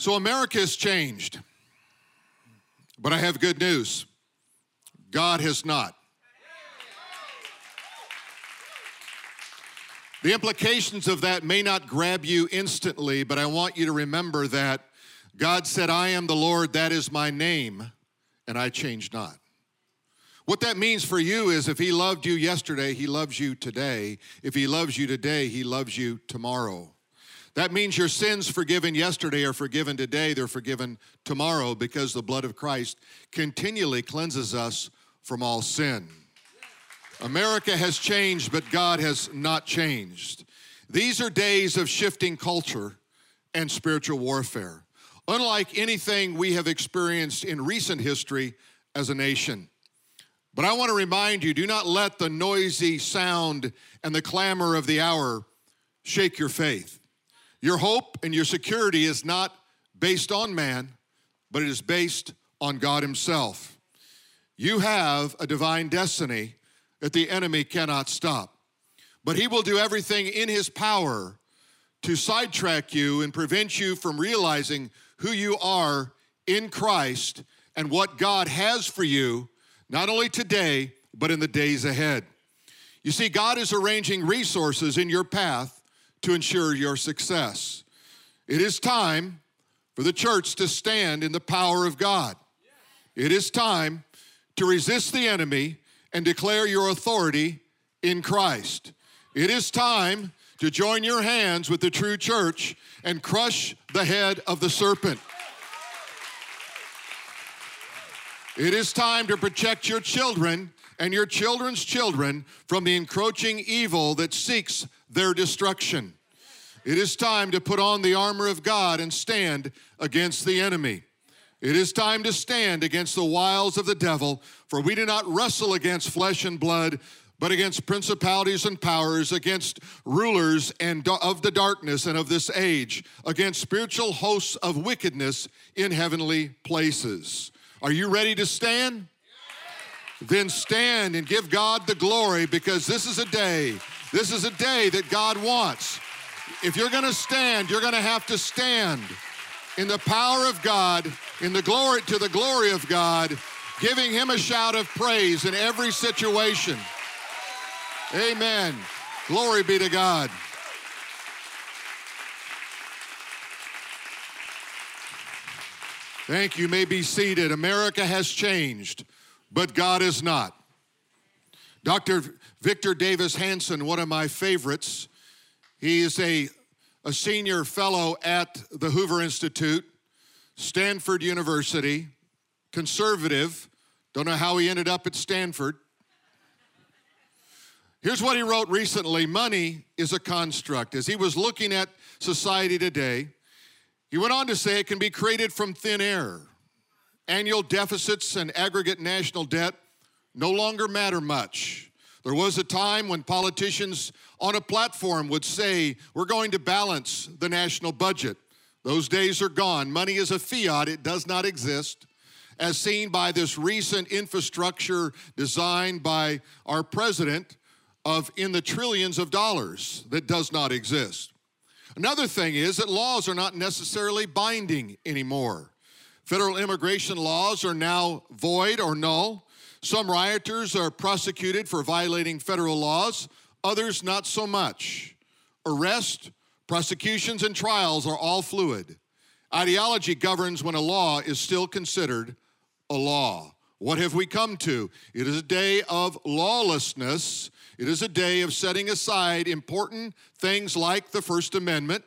So America has changed. But I have good news God has not. The implications of that may not grab you instantly, but I want you to remember that God said, I am the Lord, that is my name, and I change not. What that means for you is if He loved you yesterday, He loves you today. If He loves you today, He loves you tomorrow. That means your sins forgiven yesterday are forgiven today, they're forgiven tomorrow because the blood of Christ continually cleanses us from all sin. America has changed, but God has not changed. These are days of shifting culture and spiritual warfare, unlike anything we have experienced in recent history as a nation. But I want to remind you do not let the noisy sound and the clamor of the hour shake your faith. Your hope and your security is not based on man, but it is based on God Himself. You have a divine destiny that the enemy cannot stop. But he will do everything in his power to sidetrack you and prevent you from realizing who you are in Christ and what God has for you, not only today, but in the days ahead. You see, God is arranging resources in your path to ensure your success. It is time for the church to stand in the power of God. It is time to resist the enemy and declare your authority in Christ. It is time to join your hands with the true church and crush the head of the serpent. It is time to protect your children and your children's children from the encroaching evil that seeks their destruction. It is time to put on the armor of God and stand against the enemy. It is time to stand against the wiles of the devil, for we do not wrestle against flesh and blood, but against principalities and powers, against rulers and of the darkness and of this age, against spiritual hosts of wickedness in heavenly places. Are you ready to stand? Then stand and give God the glory because this is a day, this is a day that God wants. If you're gonna stand, you're gonna have to stand in the power of God, in the glory to the glory of God, giving him a shout of praise in every situation. Amen. Glory be to God. Thank you. you may be seated. America has changed, but God is not. Dr. Victor Davis Hanson, one of my favorites, he is a a senior fellow at the Hoover Institute, Stanford University, conservative. Don't know how he ended up at Stanford. Here's what he wrote recently Money is a construct. As he was looking at society today, he went on to say it can be created from thin air. Annual deficits and aggregate national debt no longer matter much. There was a time when politicians on a platform would say, We're going to balance the national budget. Those days are gone. Money is a fiat, it does not exist. As seen by this recent infrastructure designed by our president of in the trillions of dollars that does not exist. Another thing is that laws are not necessarily binding anymore. Federal immigration laws are now void or null. Some rioters are prosecuted for violating federal laws, others not so much. Arrest, prosecutions, and trials are all fluid. Ideology governs when a law is still considered a law. What have we come to? It is a day of lawlessness. It is a day of setting aside important things like the First Amendment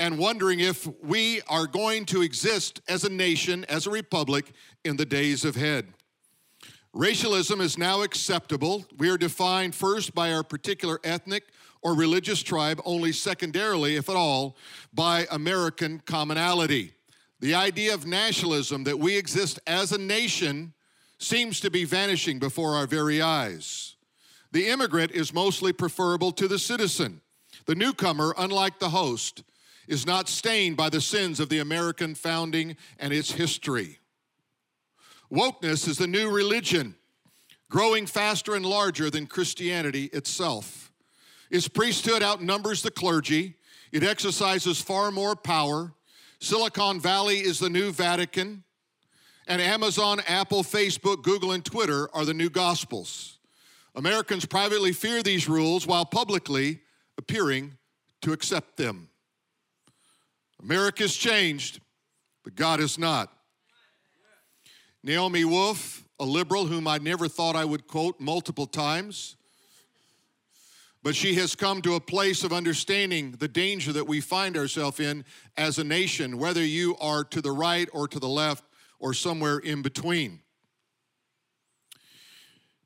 and wondering if we are going to exist as a nation, as a republic, in the days ahead. Racialism is now acceptable. We are defined first by our particular ethnic or religious tribe, only secondarily, if at all, by American commonality. The idea of nationalism, that we exist as a nation, seems to be vanishing before our very eyes. The immigrant is mostly preferable to the citizen. The newcomer, unlike the host, is not stained by the sins of the American founding and its history. Wokeness is the new religion, growing faster and larger than Christianity itself. Its priesthood outnumbers the clergy, it exercises far more power. Silicon Valley is the new Vatican. And Amazon, Apple, Facebook, Google, and Twitter are the new Gospels. Americans privately fear these rules while publicly appearing to accept them. America's changed, but God is not. Naomi Wolf, a liberal whom I never thought I would quote multiple times, but she has come to a place of understanding the danger that we find ourselves in as a nation, whether you are to the right or to the left or somewhere in between.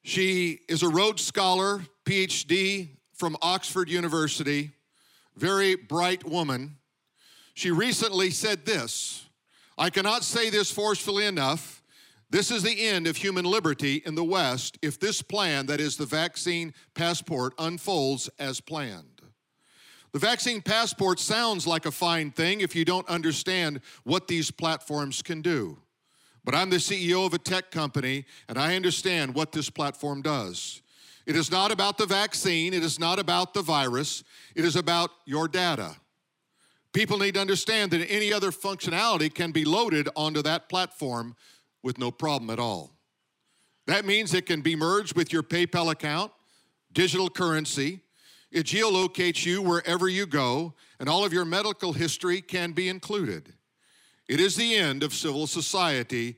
She is a Rhodes Scholar, PhD from Oxford University, very bright woman. She recently said this I cannot say this forcefully enough. This is the end of human liberty in the West if this plan, that is the vaccine passport, unfolds as planned. The vaccine passport sounds like a fine thing if you don't understand what these platforms can do. But I'm the CEO of a tech company and I understand what this platform does. It is not about the vaccine, it is not about the virus, it is about your data. People need to understand that any other functionality can be loaded onto that platform with no problem at all. That means it can be merged with your PayPal account, digital currency. It geolocates you wherever you go, and all of your medical history can be included. It is the end of civil society,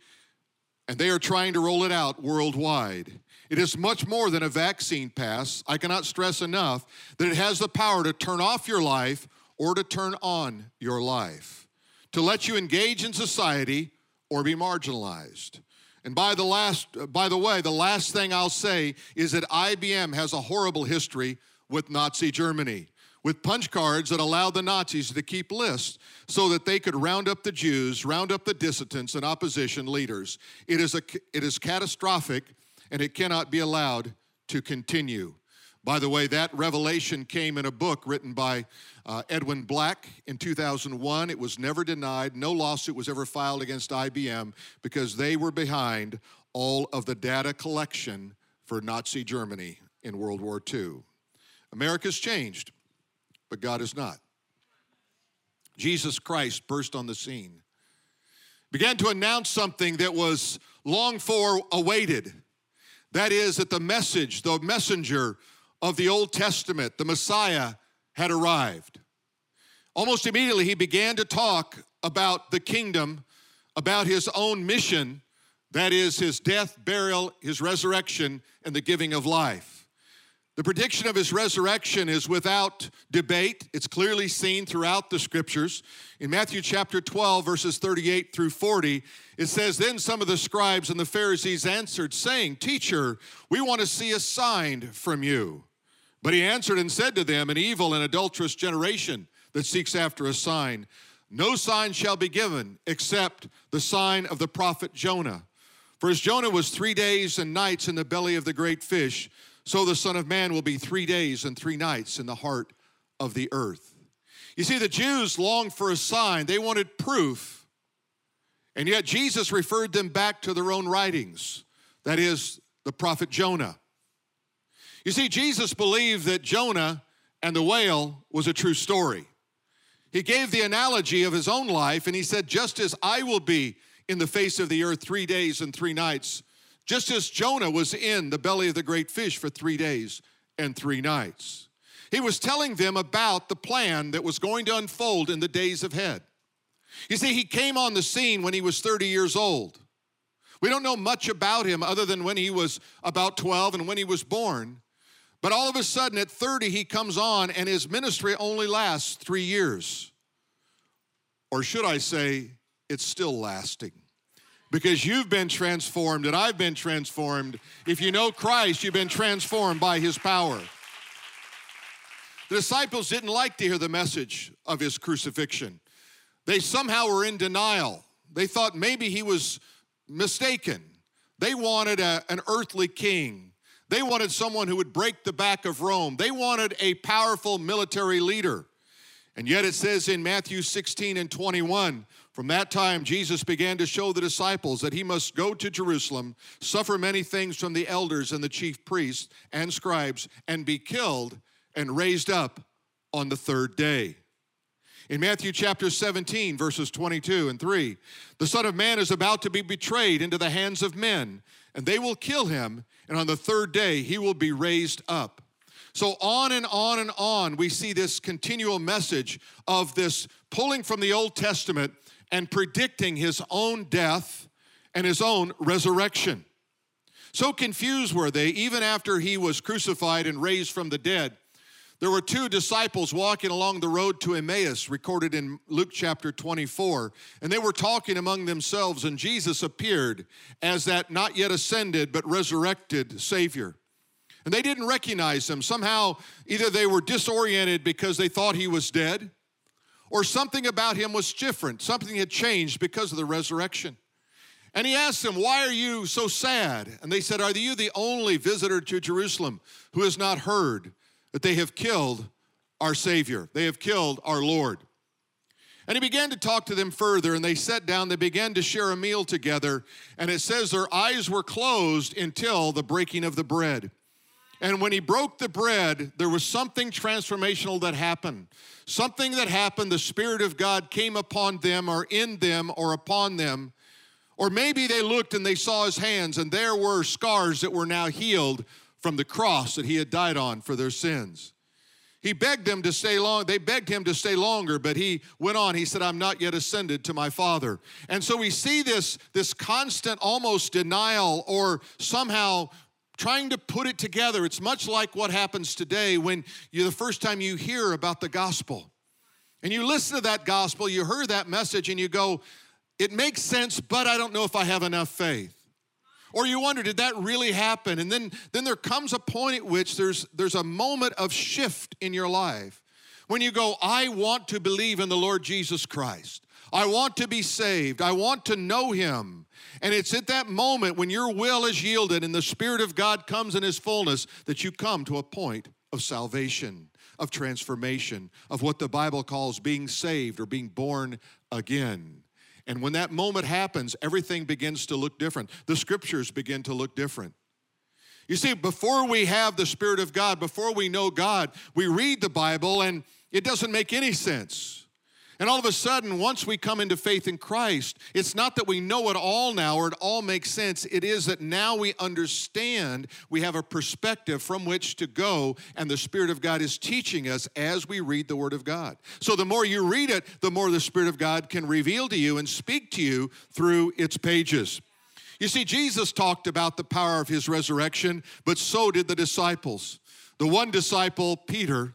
and they are trying to roll it out worldwide. It is much more than a vaccine pass. I cannot stress enough that it has the power to turn off your life or to turn on your life, to let you engage in society or be marginalized. And by the last uh, by the way, the last thing I'll say is that IBM has a horrible history with Nazi Germany with punch cards that allowed the Nazis to keep lists so that they could round up the Jews, round up the dissidents and opposition leaders. It is, a, it is catastrophic and it cannot be allowed to continue. By the way, that revelation came in a book written by uh, Edwin Black in 2001. It was never denied. No lawsuit was ever filed against IBM because they were behind all of the data collection for Nazi Germany in World War II. America's changed, but God is not. Jesus Christ burst on the scene, began to announce something that was long for awaited. That is, that the message, the messenger, of the Old Testament, the Messiah, had arrived. Almost immediately, he began to talk about the kingdom, about his own mission that is, his death, burial, his resurrection, and the giving of life. The prediction of his resurrection is without debate. It's clearly seen throughout the scriptures. In Matthew chapter 12, verses 38 through 40, it says, Then some of the scribes and the Pharisees answered, saying, Teacher, we want to see a sign from you. But he answered and said to them, An evil and adulterous generation that seeks after a sign. No sign shall be given except the sign of the prophet Jonah. For as Jonah was three days and nights in the belly of the great fish, so the Son of Man will be three days and three nights in the heart of the earth. You see, the Jews longed for a sign, they wanted proof. And yet Jesus referred them back to their own writings, that is, the prophet Jonah. You see, Jesus believed that Jonah and the whale was a true story. He gave the analogy of his own life, and he said, Just as I will be in the face of the earth three days and three nights, just as Jonah was in the belly of the great fish for three days and three nights. He was telling them about the plan that was going to unfold in the days ahead. You see, he came on the scene when he was 30 years old. We don't know much about him other than when he was about 12 and when he was born. But all of a sudden, at 30, he comes on and his ministry only lasts three years. Or should I say, it's still lasting. Because you've been transformed and I've been transformed. If you know Christ, you've been transformed by his power. The disciples didn't like to hear the message of his crucifixion. They somehow were in denial. They thought maybe he was mistaken. They wanted a, an earthly king. They wanted someone who would break the back of Rome. They wanted a powerful military leader. And yet it says in Matthew 16 and 21 from that time, Jesus began to show the disciples that he must go to Jerusalem, suffer many things from the elders and the chief priests and scribes, and be killed and raised up on the third day. In Matthew chapter 17, verses 22 and 3, the Son of Man is about to be betrayed into the hands of men, and they will kill him, and on the third day he will be raised up. So, on and on and on, we see this continual message of this pulling from the Old Testament and predicting his own death and his own resurrection. So confused were they, even after he was crucified and raised from the dead. There were two disciples walking along the road to Emmaus, recorded in Luke chapter 24, and they were talking among themselves, and Jesus appeared as that not yet ascended but resurrected Savior. And they didn't recognize him. Somehow, either they were disoriented because they thought he was dead, or something about him was different. Something had changed because of the resurrection. And he asked them, Why are you so sad? And they said, Are you the only visitor to Jerusalem who has not heard that they have killed our Savior? They have killed our Lord. And he began to talk to them further, and they sat down. They began to share a meal together. And it says their eyes were closed until the breaking of the bread. And when he broke the bread, there was something transformational that happened. Something that happened, the Spirit of God came upon them, or in them, or upon them. Or maybe they looked and they saw his hands, and there were scars that were now healed from the cross that he had died on for their sins. He begged them to stay long. They begged him to stay longer, but he went on. He said, I'm not yet ascended to my Father. And so we see this, this constant almost denial or somehow trying to put it together. It's much like what happens today when you're the first time you hear about the gospel. And you listen to that gospel, you heard that message, and you go, it makes sense, but I don't know if I have enough faith. Or you wonder, did that really happen? And then, then there comes a point at which there's, there's a moment of shift in your life when you go, I want to believe in the Lord Jesus Christ. I want to be saved. I want to know him. And it's at that moment when your will is yielded and the Spirit of God comes in his fullness that you come to a point of salvation, of transformation, of what the Bible calls being saved or being born again. And when that moment happens, everything begins to look different. The scriptures begin to look different. You see, before we have the Spirit of God, before we know God, we read the Bible and it doesn't make any sense. And all of a sudden, once we come into faith in Christ, it's not that we know it all now or it all makes sense. It is that now we understand, we have a perspective from which to go, and the Spirit of God is teaching us as we read the Word of God. So the more you read it, the more the Spirit of God can reveal to you and speak to you through its pages. You see, Jesus talked about the power of his resurrection, but so did the disciples. The one disciple, Peter,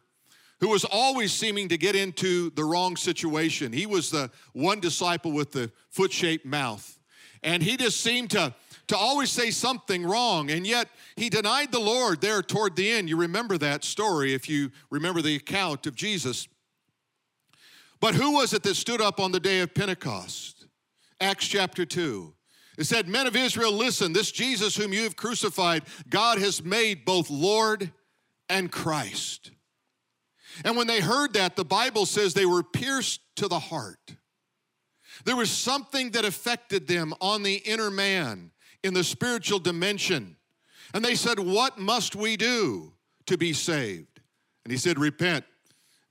who was always seeming to get into the wrong situation. He was the one disciple with the foot shaped mouth. And he just seemed to, to always say something wrong. And yet he denied the Lord there toward the end. You remember that story if you remember the account of Jesus. But who was it that stood up on the day of Pentecost? Acts chapter 2. It said, Men of Israel, listen, this Jesus whom you have crucified, God has made both Lord and Christ. And when they heard that, the Bible says they were pierced to the heart. There was something that affected them on the inner man in the spiritual dimension. And they said, What must we do to be saved? And he said, Repent,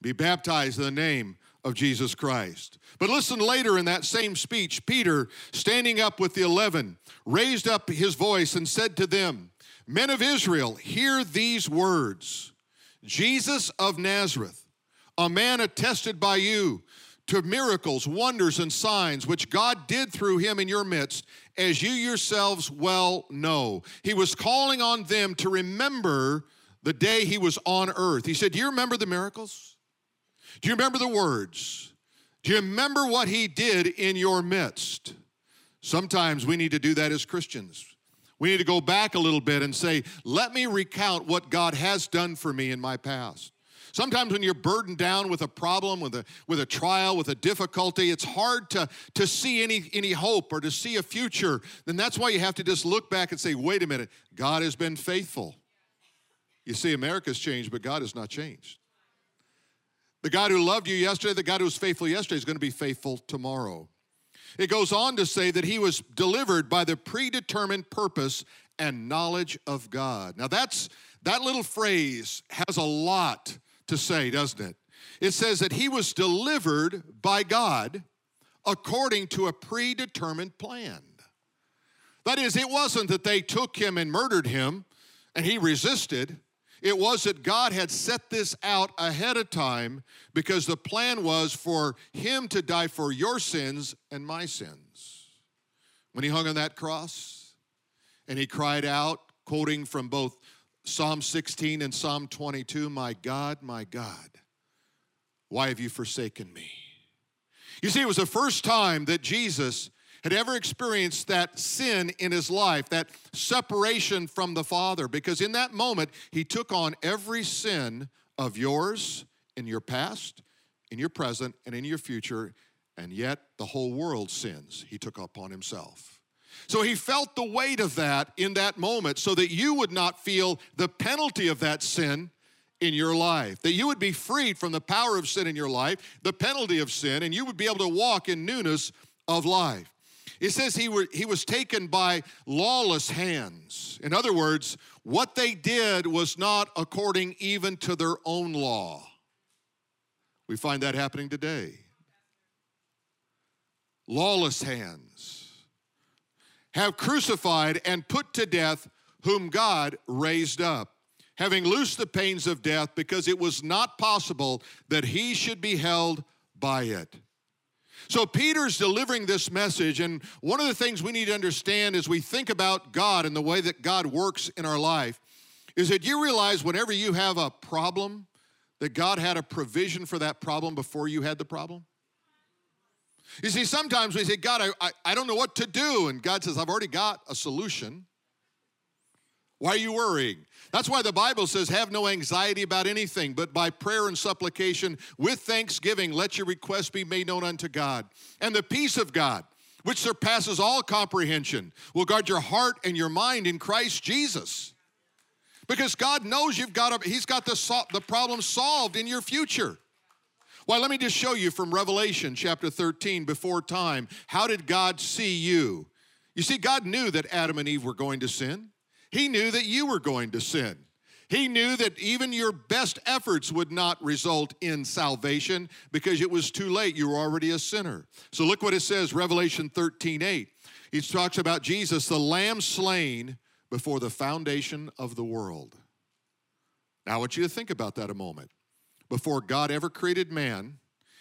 be baptized in the name of Jesus Christ. But listen later in that same speech, Peter, standing up with the eleven, raised up his voice and said to them, Men of Israel, hear these words. Jesus of Nazareth, a man attested by you to miracles, wonders, and signs which God did through him in your midst, as you yourselves well know. He was calling on them to remember the day he was on earth. He said, Do you remember the miracles? Do you remember the words? Do you remember what he did in your midst? Sometimes we need to do that as Christians. We need to go back a little bit and say, let me recount what God has done for me in my past. Sometimes when you're burdened down with a problem, with a, with a trial, with a difficulty, it's hard to, to see any, any hope or to see a future. Then that's why you have to just look back and say, wait a minute, God has been faithful. You see, America's changed, but God has not changed. The God who loved you yesterday, the God who was faithful yesterday, is going to be faithful tomorrow. It goes on to say that he was delivered by the predetermined purpose and knowledge of God. Now that's that little phrase has a lot to say, doesn't it? it says that he was delivered by God according to a predetermined plan. That is, it wasn't that they took him and murdered him and he resisted. It was that God had set this out ahead of time because the plan was for him to die for your sins and my sins. When he hung on that cross and he cried out, quoting from both Psalm 16 and Psalm 22 My God, my God, why have you forsaken me? You see, it was the first time that Jesus had ever experienced that sin in his life, that separation from the Father, because in that moment, he took on every sin of yours in your past, in your present, and in your future, and yet the whole world sins he took upon himself. So he felt the weight of that in that moment so that you would not feel the penalty of that sin in your life, that you would be freed from the power of sin in your life, the penalty of sin, and you would be able to walk in newness of life. It says he, were, he was taken by lawless hands. In other words, what they did was not according even to their own law. We find that happening today. Lawless hands have crucified and put to death whom God raised up having loosed the pains of death, because it was not possible that he should be held by it. So Peter's delivering this message, and one of the things we need to understand as we think about God and the way that God works in our life is that you realize whenever you have a problem, that God had a provision for that problem before you had the problem? You see, sometimes we say, God, I, I, I, don't know what to do. And God says, I've already got a solution. Why are you worrying? That's why the Bible says, Have no anxiety about anything, but by prayer and supplication with thanksgiving, let your requests be made known unto God. And the peace of God, which surpasses all comprehension, will guard your heart and your mind in Christ Jesus. Because God knows you've got a, He's got the, the problem solved in your future. Why, let me just show you from Revelation chapter 13, before time. How did God see you? You see, God knew that Adam and Eve were going to sin. He knew that you were going to sin. He knew that even your best efforts would not result in salvation because it was too late. You were already a sinner. So look what it says, Revelation 13 8. He talks about Jesus, the lamb slain before the foundation of the world. Now, I want you to think about that a moment. Before God ever created man,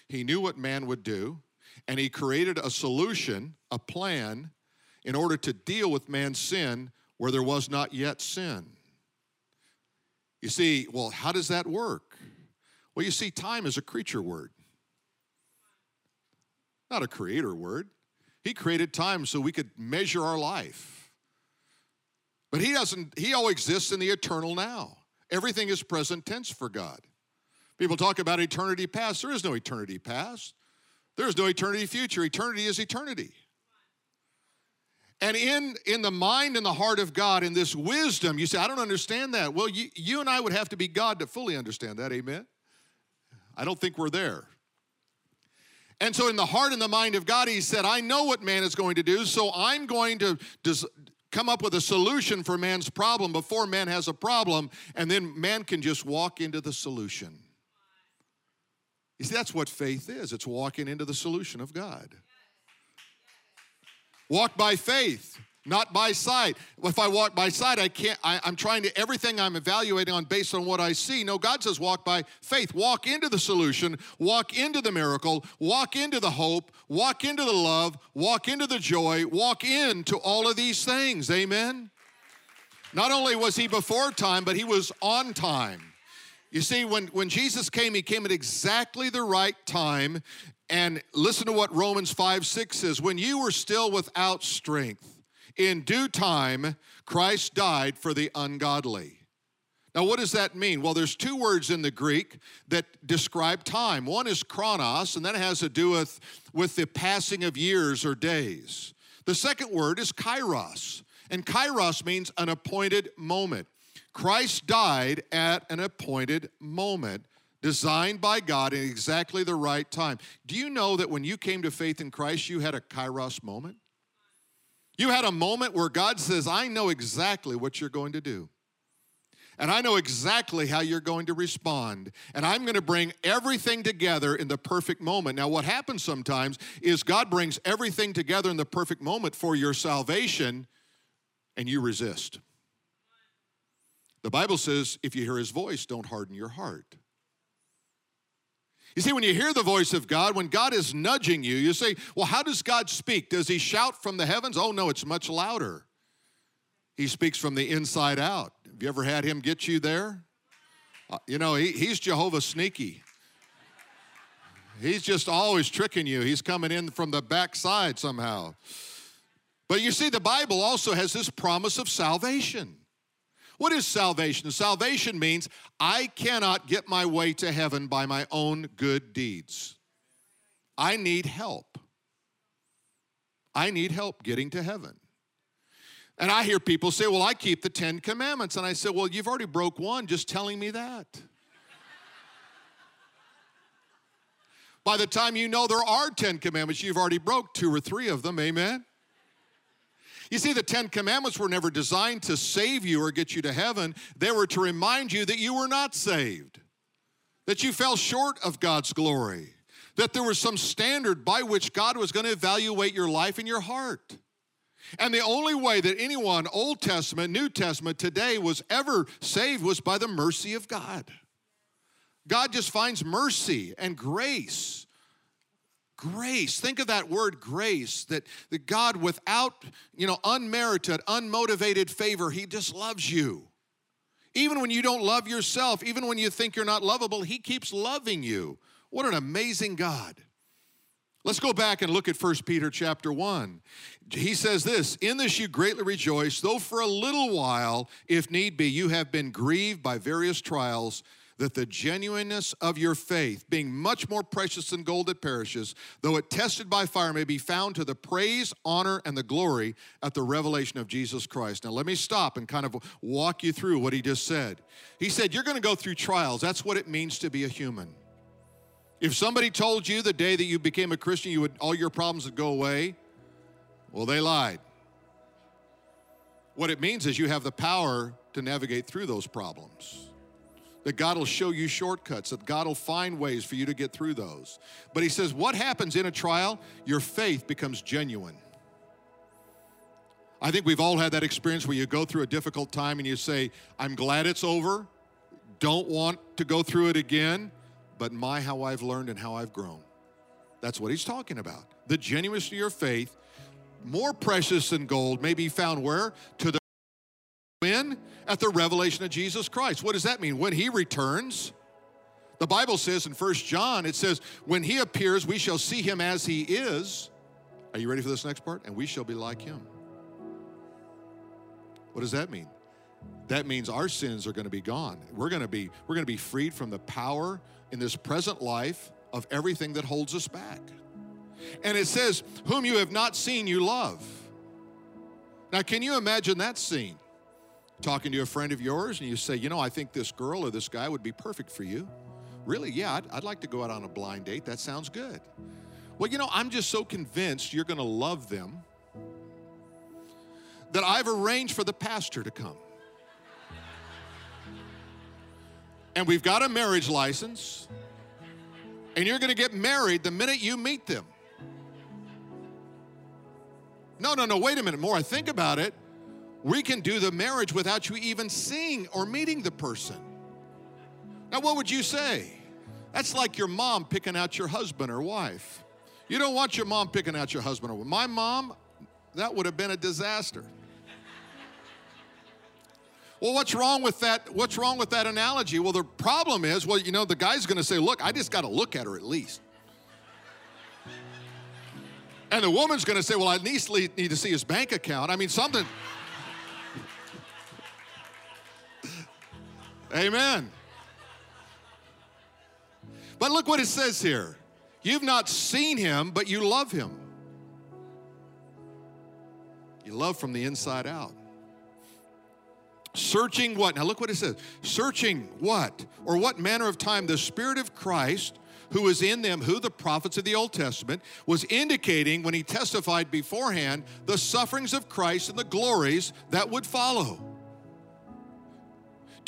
he knew what man would do, and he created a solution, a plan, in order to deal with man's sin where there was not yet sin. You see, well, how does that work? Well, you see, time is a creature word, not a creator word. He created time so we could measure our life. But he doesn't, he all exists in the eternal now. Everything is present tense for God. People talk about eternity past. There is no eternity past. There is no eternity future. Eternity is eternity. And in, in the mind and the heart of God, in this wisdom, you say, I don't understand that. Well, you, you and I would have to be God to fully understand that, amen? I don't think we're there. And so, in the heart and the mind of God, He said, I know what man is going to do, so I'm going to des- come up with a solution for man's problem before man has a problem, and then man can just walk into the solution. You see, that's what faith is it's walking into the solution of God. Walk by faith, not by sight. If I walk by sight, I can't, I, am trying to, everything I'm evaluating on based on what I see. No, God says walk by faith. Walk into the solution, walk into the miracle, walk into the hope, walk into the love, walk into the joy, walk into all of these things. Amen? Not only was he before time, but he was on time. You see, when, when Jesus came, he came at exactly the right time and listen to what Romans 5 6 says when you were still without strength, in due time, Christ died for the ungodly. Now, what does that mean? Well, there's two words in the Greek that describe time. One is chronos, and that has to do with, with the passing of years or days. The second word is kairos, and kairos means an appointed moment. Christ died at an appointed moment designed by God in exactly the right time. Do you know that when you came to faith in Christ, you had a kairos moment? You had a moment where God says, I know exactly what you're going to do. And I know exactly how you're going to respond. And I'm going to bring everything together in the perfect moment. Now, what happens sometimes is God brings everything together in the perfect moment for your salvation, and you resist. The Bible says if you hear his voice, don't harden your heart. You see, when you hear the voice of God, when God is nudging you, you say, Well, how does God speak? Does he shout from the heavens? Oh, no, it's much louder. He speaks from the inside out. Have you ever had him get you there? Uh, you know, he, he's Jehovah sneaky. He's just always tricking you. He's coming in from the backside somehow. But you see, the Bible also has this promise of salvation. What is salvation? Salvation means I cannot get my way to heaven by my own good deeds. I need help. I need help getting to heaven. And I hear people say, Well, I keep the Ten Commandments. And I say, Well, you've already broke one just telling me that. By the time you know there are 10 commandments, you've already broke two or three of them. Amen? You see, the Ten Commandments were never designed to save you or get you to heaven, they were to remind you that you were not saved, that you fell short of God's glory, that there was some standard by which God was going to evaluate your life and your heart. And the only way that anyone, Old Testament, New Testament, today was ever saved was by the mercy of God. God just finds mercy and grace grace. Think of that word grace that, that god without you know unmerited unmotivated favor he just loves you. Even when you don't love yourself even when you think you're not lovable he keeps loving you. What an amazing god. Let's go back and look at 1 peter chapter 1 he says this in this you greatly rejoice though for a little while if need be you have been grieved by various trials that the genuineness of your faith, being much more precious than gold that perishes, though it tested by fire, may be found to the praise, honor, and the glory at the revelation of Jesus Christ. Now, let me stop and kind of walk you through what he just said. He said, You're going to go through trials. That's what it means to be a human. If somebody told you the day that you became a Christian, you would all your problems would go away, well, they lied. What it means is you have the power to navigate through those problems that God will show you shortcuts, that God will find ways for you to get through those. But he says, what happens in a trial? Your faith becomes genuine. I think we've all had that experience where you go through a difficult time and you say, I'm glad it's over, don't want to go through it again, but my, how I've learned and how I've grown. That's what he's talking about. The genuineness of your faith, more precious than gold, may be found where? To the when? At the revelation of Jesus Christ. What does that mean? When he returns, the Bible says in First John, it says, when he appears, we shall see him as he is. Are you ready for this next part? And we shall be like him. What does that mean? That means our sins are going to be gone. We're going to be we're going to be freed from the power in this present life of everything that holds us back. And it says, "Whom you have not seen, you love." Now, can you imagine that scene? Talking to a friend of yours and you say, you know, I think this girl or this guy would be perfect for you. Really? Yeah, I'd, I'd like to go out on a blind date. That sounds good. Well, you know, I'm just so convinced you're going to love them that I've arranged for the pastor to come. And we've got a marriage license, and you're going to get married the minute you meet them. No, no, no, wait a minute. More I think about it, we can do the marriage without you even seeing or meeting the person. Now, what would you say? That's like your mom picking out your husband or wife. You don't want your mom picking out your husband or wife. My mom, that would have been a disaster. Well, what's wrong with that? What's wrong with that analogy? Well, the problem is, well, you know, the guy's going to say, "Look, I just got to look at her at least." And the woman's going to say, "Well, I at least need to see his bank account." I mean, something Amen. But look what it says here. You've not seen him, but you love him. You love from the inside out. Searching what? Now look what it says. Searching what? Or what manner of time the Spirit of Christ, who was in them, who the prophets of the Old Testament, was indicating when he testified beforehand the sufferings of Christ and the glories that would follow.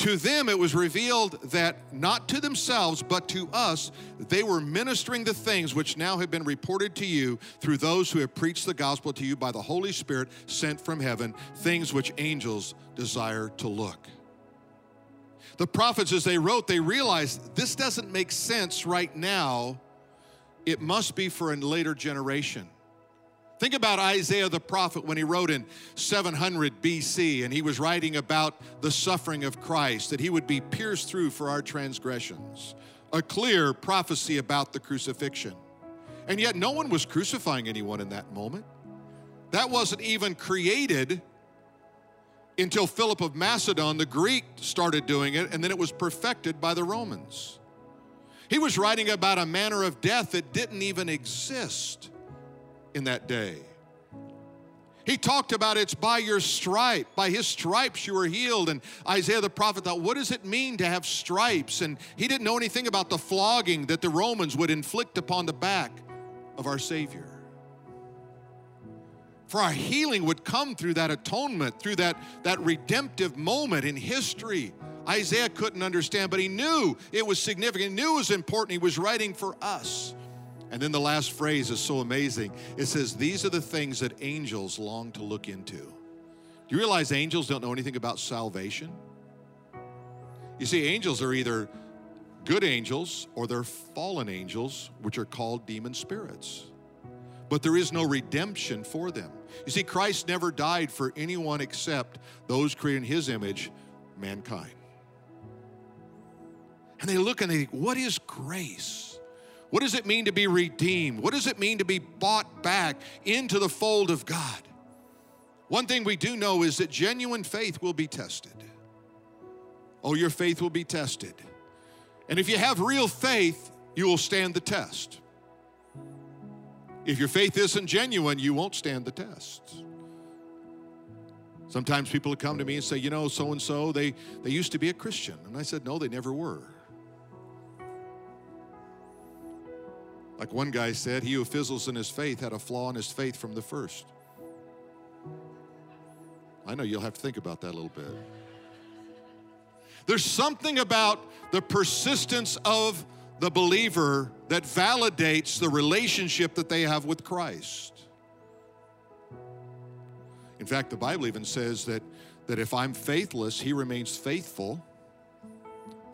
To them it was revealed that not to themselves, but to us, they were ministering the things which now have been reported to you through those who have preached the gospel to you by the Holy Spirit sent from heaven, things which angels desire to look. The prophets, as they wrote, they realized this doesn't make sense right now. It must be for a later generation. Think about Isaiah the prophet when he wrote in 700 BC and he was writing about the suffering of Christ, that he would be pierced through for our transgressions. A clear prophecy about the crucifixion. And yet, no one was crucifying anyone in that moment. That wasn't even created until Philip of Macedon, the Greek, started doing it, and then it was perfected by the Romans. He was writing about a manner of death that didn't even exist in that day. He talked about it's by your stripe, by his stripes you were healed. And Isaiah the prophet thought, what does it mean to have stripes? And he didn't know anything about the flogging that the Romans would inflict upon the back of our Savior. For our healing would come through that atonement, through that, that redemptive moment in history. Isaiah couldn't understand, but he knew it was significant, he knew it was important. He was writing for us. And then the last phrase is so amazing. It says, These are the things that angels long to look into. Do you realize angels don't know anything about salvation? You see, angels are either good angels or they're fallen angels, which are called demon spirits. But there is no redemption for them. You see, Christ never died for anyone except those created in his image, mankind. And they look and they think, what is grace? What does it mean to be redeemed? What does it mean to be bought back into the fold of God? One thing we do know is that genuine faith will be tested. Oh, your faith will be tested. And if you have real faith, you will stand the test. If your faith isn't genuine, you won't stand the test. Sometimes people come to me and say, you know, so and so, they they used to be a Christian. And I said, no, they never were. Like one guy said, he who fizzles in his faith had a flaw in his faith from the first. I know you'll have to think about that a little bit. There's something about the persistence of the believer that validates the relationship that they have with Christ. In fact, the Bible even says that, that if I'm faithless, he remains faithful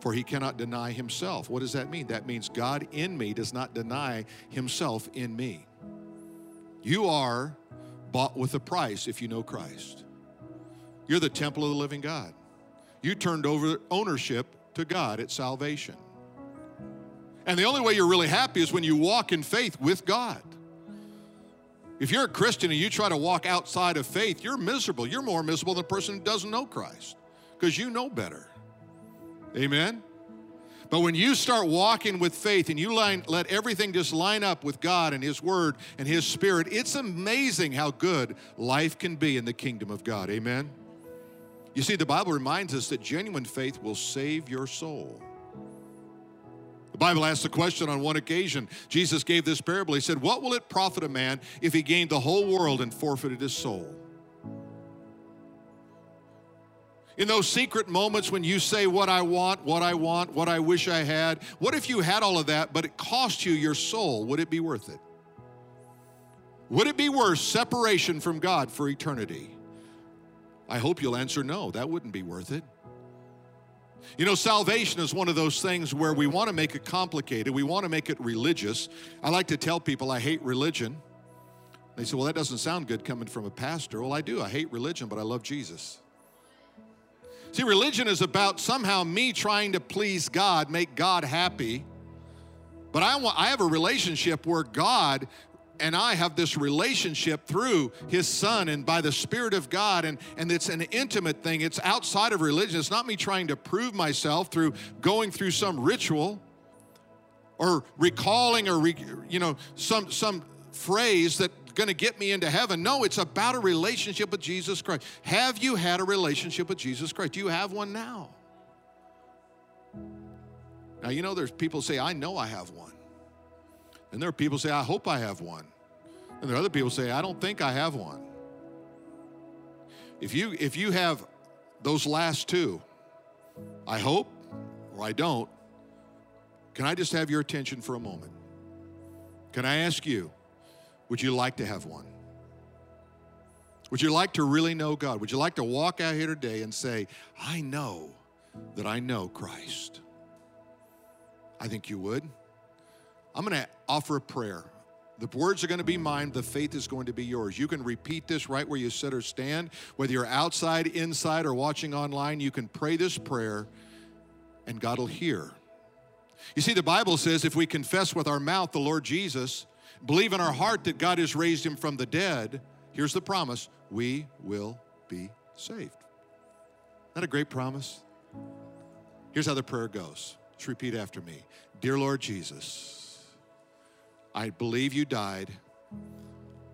for he cannot deny himself. What does that mean? That means God in me does not deny himself in me. You are bought with a price if you know Christ. You're the temple of the living God. You turned over ownership to God at salvation. And the only way you're really happy is when you walk in faith with God. If you're a Christian and you try to walk outside of faith, you're miserable. You're more miserable than a person who doesn't know Christ because you know better. Amen? But when you start walking with faith and you line, let everything just line up with God and His Word and His Spirit, it's amazing how good life can be in the kingdom of God. Amen? You see, the Bible reminds us that genuine faith will save your soul. The Bible asks the question on one occasion. Jesus gave this parable. He said, What will it profit a man if he gained the whole world and forfeited his soul? In those secret moments when you say, What I want, what I want, what I wish I had, what if you had all of that, but it cost you your soul? Would it be worth it? Would it be worth separation from God for eternity? I hope you'll answer no, that wouldn't be worth it. You know, salvation is one of those things where we want to make it complicated, we want to make it religious. I like to tell people I hate religion. They say, well, that doesn't sound good coming from a pastor. Well, I do. I hate religion, but I love Jesus. See, religion is about somehow me trying to please God, make God happy. But I want I have a relationship where God and I have this relationship through his son and by the spirit of God and and it's an intimate thing. It's outside of religion. It's not me trying to prove myself through going through some ritual or recalling or re, you know some some phrase that going to get me into heaven. No, it's about a relationship with Jesus Christ. Have you had a relationship with Jesus Christ? Do you have one now? Now, you know, there's people say, I know I have one. And there are people say, I hope I have one. And there are other people say, I don't think I have one. If you if you have those last two, I hope, or I don't. Can I just have your attention for a moment? Can I ask you, would you like to have one? Would you like to really know God? Would you like to walk out here today and say, I know that I know Christ? I think you would. I'm going to offer a prayer. The words are going to be mine, the faith is going to be yours. You can repeat this right where you sit or stand. Whether you're outside, inside, or watching online, you can pray this prayer and God will hear. You see, the Bible says if we confess with our mouth the Lord Jesus, believe in our heart that God has raised him from the dead, here's the promise we will be saved. Isn't that a great promise? Here's how the prayer goes. Just repeat after me Dear Lord Jesus, I believe you died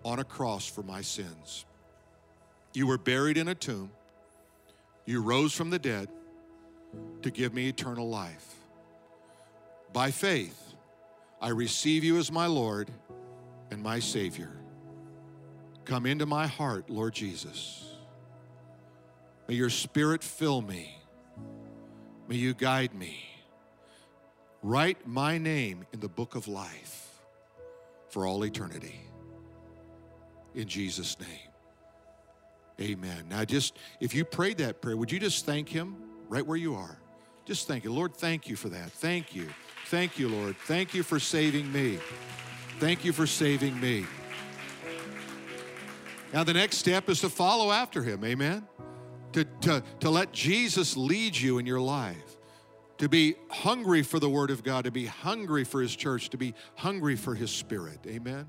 on a cross for my sins. You were buried in a tomb. You rose from the dead to give me eternal life. By faith, I receive you as my Lord and my Savior. Come into my heart, Lord Jesus. May your Spirit fill me. May you guide me. Write my name in the book of life for all eternity. In Jesus' name. Amen. Now, just if you prayed that prayer, would you just thank Him right where you are? Just thank you. Lord, thank you for that. Thank you. Thank you, Lord. Thank you for saving me. Thank you for saving me. Now, the next step is to follow after Him. Amen. To, to, to let Jesus lead you in your life to be hungry for the Word of God, to be hungry for His church, to be hungry for His Spirit. Amen.